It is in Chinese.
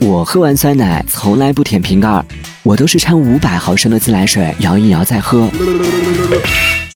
我喝完酸奶从来不舔瓶盖，我都是掺五百毫升的自来水摇一摇再喝。